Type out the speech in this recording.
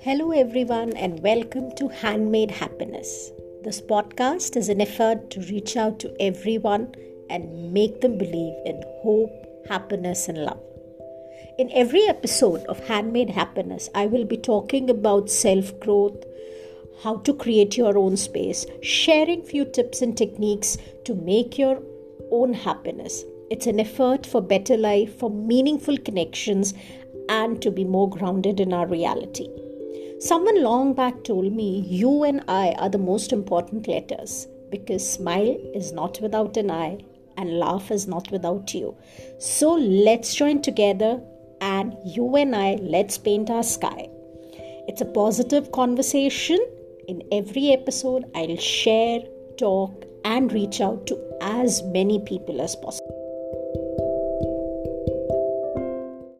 Hello, everyone, and welcome to Handmade Happiness. This podcast is an effort to reach out to everyone and make them believe in hope, happiness, and love. In every episode of Handmade Happiness, I will be talking about self growth, how to create your own space, sharing few tips and techniques to make your own happiness. It's an effort for better life, for meaningful connections, and to be more grounded in our reality. Someone long back told me, You and I are the most important letters because smile is not without an I and laugh is not without you. So let's join together and you and I, let's paint our sky. It's a positive conversation. In every episode, I'll share, talk, and reach out to as many people as possible.